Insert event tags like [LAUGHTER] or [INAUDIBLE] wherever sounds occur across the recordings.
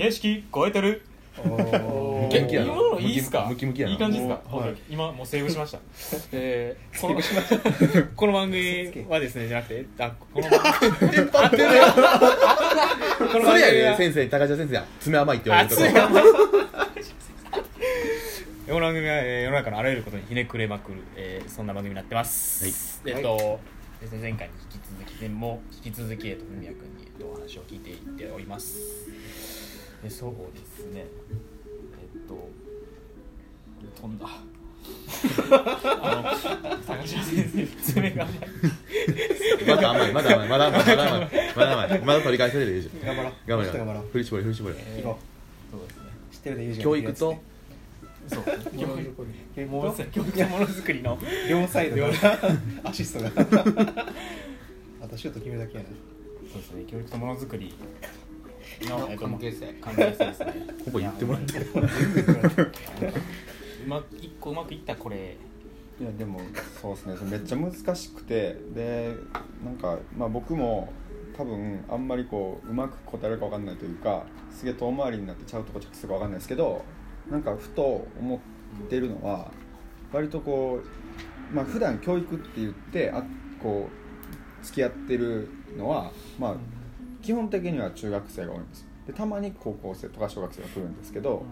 形式超えてる。お元気やな。今のいいっすか？ムキムキやな。いい感じですか、おはい。今もうセーブしました。[LAUGHS] えー、このこの番組はですねじゃなくてあこの番組。引っ張ってるこのそれやでは先生。高橋先生や爪甘いって言われるとこ。熱い。なこの番組は、えー世の中のあらゆることにひねくれまくる、えーそんな番組になってます、えっと、ですね、前回に引き続きでも引き続き、えっと、文也君に、えっと、お話を聞いていっておりますでそうですね。えっと飛んだ。あの高橋先生爪が甘いまだ甘いまだ甘いまだ甘いまだ甘いまだ甘い。まだ取り返せるでいいじゃん頑張ろう。頑張ろう。振り絞れ振り絞れ。えー行こそう。ですね知ってるでユージ教育と？そう。教育。教育ものと教育とものづくりの両サイドがアシストが。あとシュート決めるだけやな。そうですね。教育とものづくりのえっと関係性関係性ですね。ほぼ言ってもらってる。うま一個うまくいったこれ。いやでもそうですね。めっちゃ難しくて。でなんか、まあ、僕も多分あんまりこううまく答えるか分かんないというかすげえ遠回りになってちゃうとこ着するか分かんないですけどなんかふと思ってるのは割とこうまあ普段教育って言ってあこう付き合ってるのはまあ基本的には中学生が多いんです。でたまに高校生とか小学生が来るんですけど、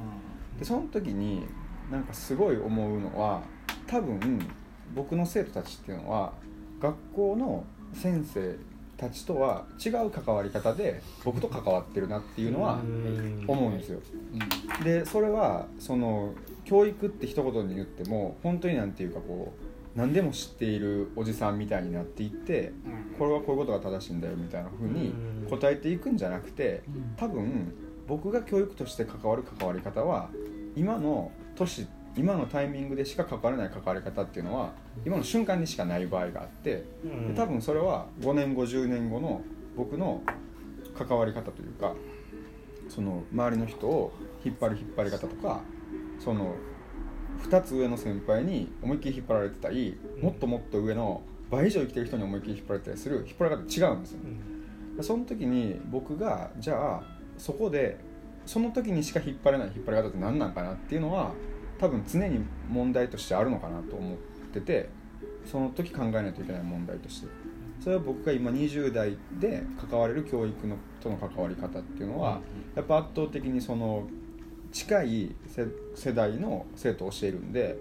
でその時になんかすごい思うのは多分僕の生徒たちっていうのは学校の先生たちとは違う関わり方で僕と関わってるなっていうのは思うんですよ。でそれはその教育って一言に言っても本当になんていうかこう何でも知っているおじさんみたいになっていってこれはこういうことが正しいんだよみたいな風に答えていくんじゃなくて多分僕が教育として関わる関わり方は今の年今のタイミングでしか関われない関わり方っていうのは今の瞬間にしかない場合があってで多分それは5年後10年後の僕の関わり方というかその周りの人を引っ張る引っ張り方とかその2つ上の先輩に思いっきり引っ張られてたりもっともっと上の倍以上生きてる人に思いっきり引っ張られてたりする引っ張られ方違うんですよ。ね。その時に僕がじゃあそこでその時にしか引っ張れない引っ張り方って何なんかなっていうのは多分常に問題としてあるのかなと思っててその時考えないといけない問題として。それは僕が今20代で関われる教育のとの関わり方っていうのは、やっぱ圧倒的にその近い世世代の生徒を教えるんで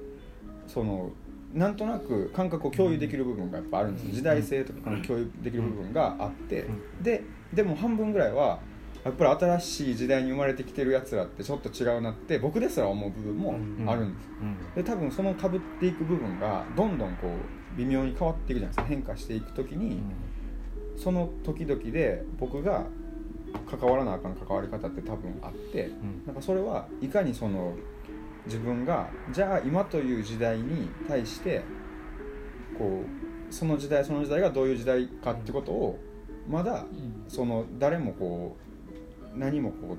そのなんとなく感覚を共有できる部分がやっぱあるんですよ。時代性とかの共有できる部分があって。ででも半分ぐらいはやっぱり新しい時代に生まれてきてるやつらってちょっと違うなって僕ですら思う部分もあるんですで多分そのかぶっていく部分がどんどんこう微妙に変わっていくじゃないですか。変化していく時にその時々で僕が関わらなあかん関わり方って多分あってなんかそれはいかにその自分がじゃあ今という時代に対してこうその時代その時代がどういう時代かってことをまだその誰もこう何もこ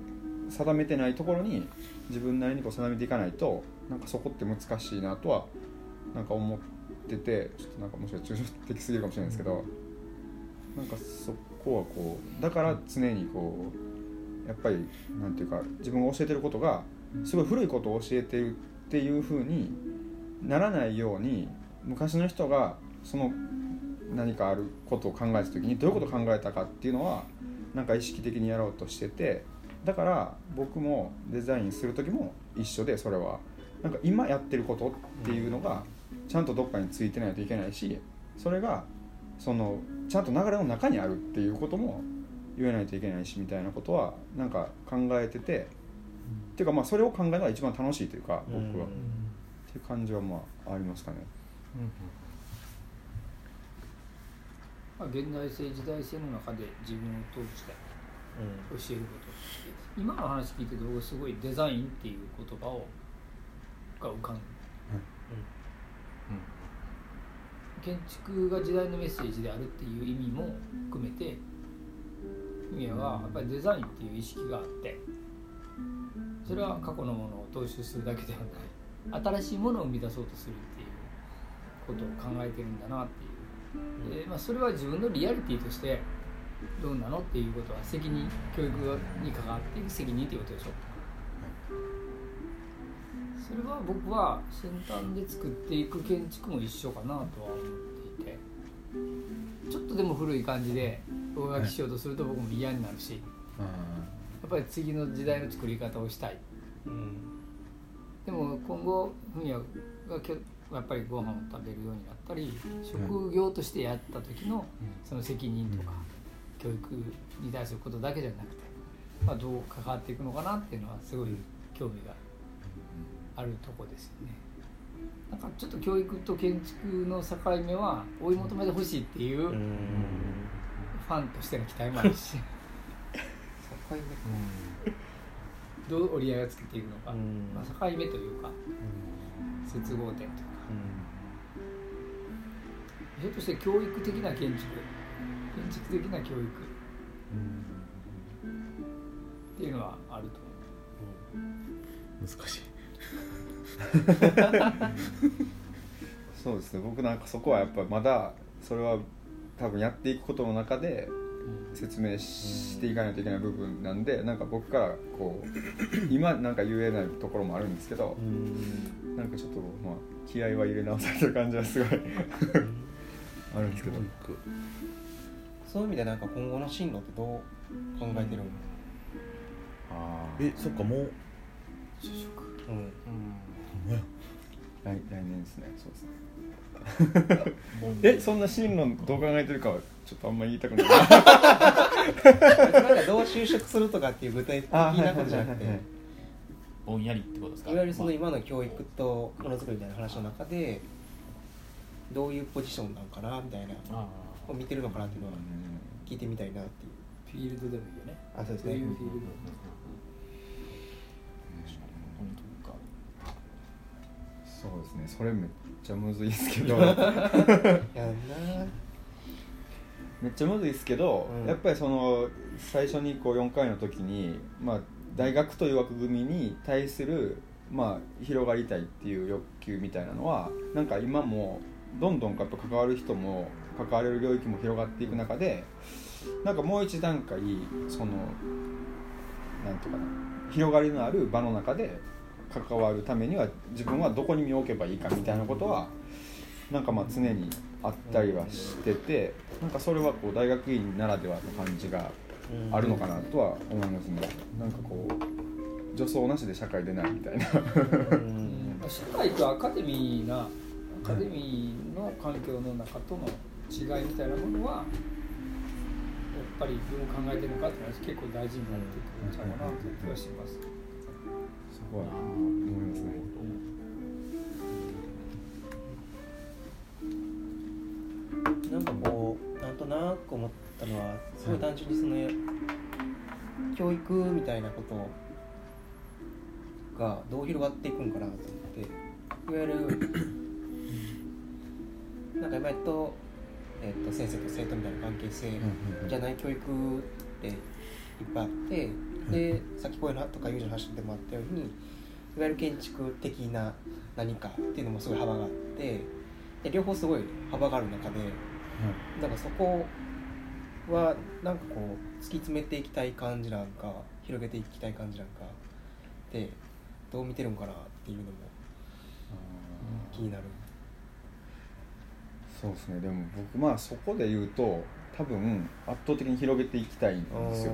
う定めてないところに自分なりにこう定めていかないとなんかそこって難しいなとはなんか思っててちょっとなんかもしかしたら抽象的すぎるかもしれないですけどなんかそこはこうだから常にこうやっぱりなんていうか自分が教えてることがすごい古いことを教えてるっていう風にならないように昔の人がその何かあることを考えた時にどういうことを考えたかっていうのはなんか意識的にやろうとしててだから僕もデザインする時も一緒でそれは。なんか今やってることっていうのがちゃんとどっかについてないといけないしそれがそのちゃんと流れの中にあるっていうことも言えないといけないしみたいなことはなんか考えててっていうかまあそれを考えるのが一番楽しいというか僕は、っていう感じはまあありますかね。まあ、現代性時代性の中で自分を通して教えること今の話聞いてて僕すごいデザインっていう言葉をが浮かんで、建築が時代のメッセージであるっていう意味も含めて意味はやっぱりデザインっていう意識があってそれは過去のものを踏襲するだけではない。新しいものを生み出そうとするっていうことを考えてるんだなっていう。で、まあ、それは自分のリアリティとしてどうなのっていうことは責任教育に関わっていく責任っていうことでしょ。それは僕は先端で作っていく建築も一緒かなとは思っていてちょっとでも古い感じで上書きしようとすると僕も嫌になるしやっぱり次の時代の作り方をしたい。うん。でも今後フミヤがやっぱりご飯を食べるようになったり職業としてやった時のその責任とか教育に対することだけじゃなくて、まあ、どう関わっていくのかなっていうのはすごい興味があるとこですよね。なんかちょっと教育と建築の境目は追い求めてほしいっていうファンとしての期待もあるし。どう折り合いをつけていくのか、うん。まあ、境目というか接合点というか。ひょっとして教育的な建築？建築的な教育？っていうのはあると思難しい [LAUGHS] そうですね。僕なんかそこはやっぱまだそれは多分やっていくことの中で説明していかないといけない部分なんでなんか僕からこう今なんか言えないところもあるんですけどなんかちょっとまあ気合は入れ直されてる感じはすごいあるんですけど。そういう意味でなんか今後の進路ってどう考えてるのあえそっかもう。う就職。うんほん来来年ですね。そうですね。えそんな進路どう考えてるかはちょっとあんまり言いたくない。[LAUGHS] なんかどう就職するとかっていう具体的なことじゃなくてぼんやりってことですか？いわゆるそのま今の教育とものづくりみたいな話の中でどういうポジションなんかなみたいなを見てるのかなっていうのは聞いてみたいなっていう。フィールドでもいいよね。あそうですね。どういうフィールド本当かそうですね。それめっちゃむずいですけど。[LAUGHS] やんな。めっちゃむずいですけど、うん。やっぱりその最初にこう4回の時に、まあ、大学という枠組みに対する、まあ、広がりたいっていう欲求みたいなのはなんか今もどんどんやっぱ関わる人も関われる領域も広がっていく中でなんかもう一段階そのなんとかな広がりのある場の中で関わるためには自分はどこに身を置けばいいかみたいなことはなんかまあ常にあったりはしててなんかそれはこう大学院ならではの感じがあるのかなとは思いますね。なんかこう女装なしで社会出ないみたいな。うん。社会とアカデミーなアカデミーの環境の中との違いみたいなものはやっぱりどう考えてるのかっていうのは結構大事になってくるんちゃうかなという気はします。は思いますねなんかこうなんとなく思ったのはすごい単純にその教育みたいなことがどう広がっていくんかなと思っていわゆるなんか今やっと、えっと先生と生徒みたいな関係性じゃない教育っていっぱいあってでさっきこういうのとか友情の話でもあったようにいわゆる建築的な何かっていうのもすごい幅があってで両方すごい幅がある中でなんかそこはなんかこう突き詰めていきたい感じなんか広げていきたい感じなんかでどう見てるんかなっていうのも気になる。そうですね。でも僕まあそこで言うと多分圧倒的に広げていきたいんですよ。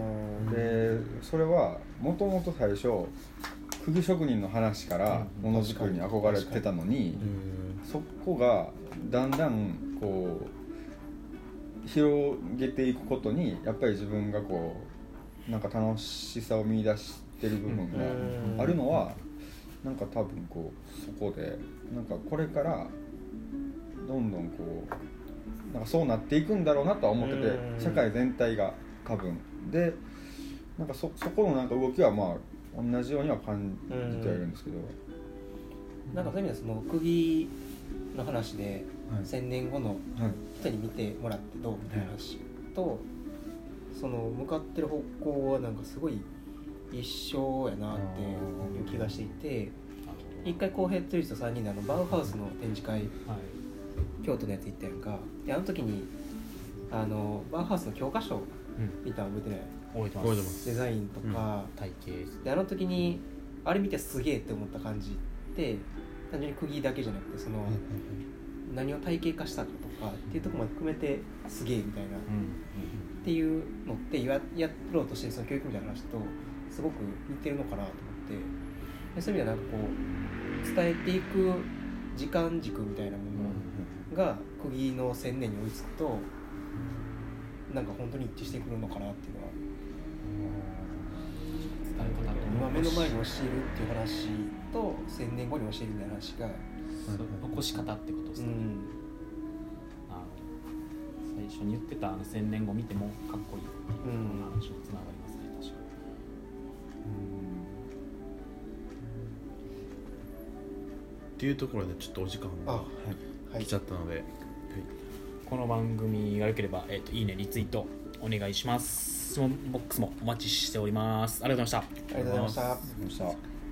でそれはもともと最初釘職人の話からものづくりに憧れてたのにそこがだんだんこう広げていくことにやっぱり自分がこうなんか楽しさを見出してる部分があるのはなんか多分こうそこでなんかこれからどんどんこうなんかそうなっていくんだろうなとは思っててうん。社会全体が多分でなんかそそこのなんか動きはまあ同じようには感じてはいるんですけど、なんかそういう意味ではその釘の話ではい。1000年後のはい。人に見てもらってどうみたいな話とその向かってる方向はなんかすごい一緒やなっていう気がしていて一回浩平とリスト3人であのバウハウスの展示会はい京都のやつ行ったやんか。であの時にあのバウハウスの教科書見たの覚えてない？覚えてま覚えてます。すデザインとか、体型であの時にあれ見てすげえって思った感じって単純に釘だけじゃなくてその、何を体系化したかとかっていうところまで含めてすげえみたいな、うん。っていうのってややろうとしてるその教育みたいな話とすごく似てるのかなと思って。でそういう意味ではなんかこう伝えていく時間軸みたいなものが釘の千年に追いつくとなんか本当に一致してくるのかなっていうのは。伝え方と今目の前に教えるっていう話と千年後に教えるみたいな話が、残し方ってことですね、うん、あの最初に言ってたあの千年後見てもかっこいいっていううん話につながりますね確かっていうところでちょっとお時間あ。がはい来ちゃったので、はい。にこの番組が良ければ、えー、といいねリツイートお願いします。質問ボックスもお待ちしております。ありがとうございました。ありがとうございました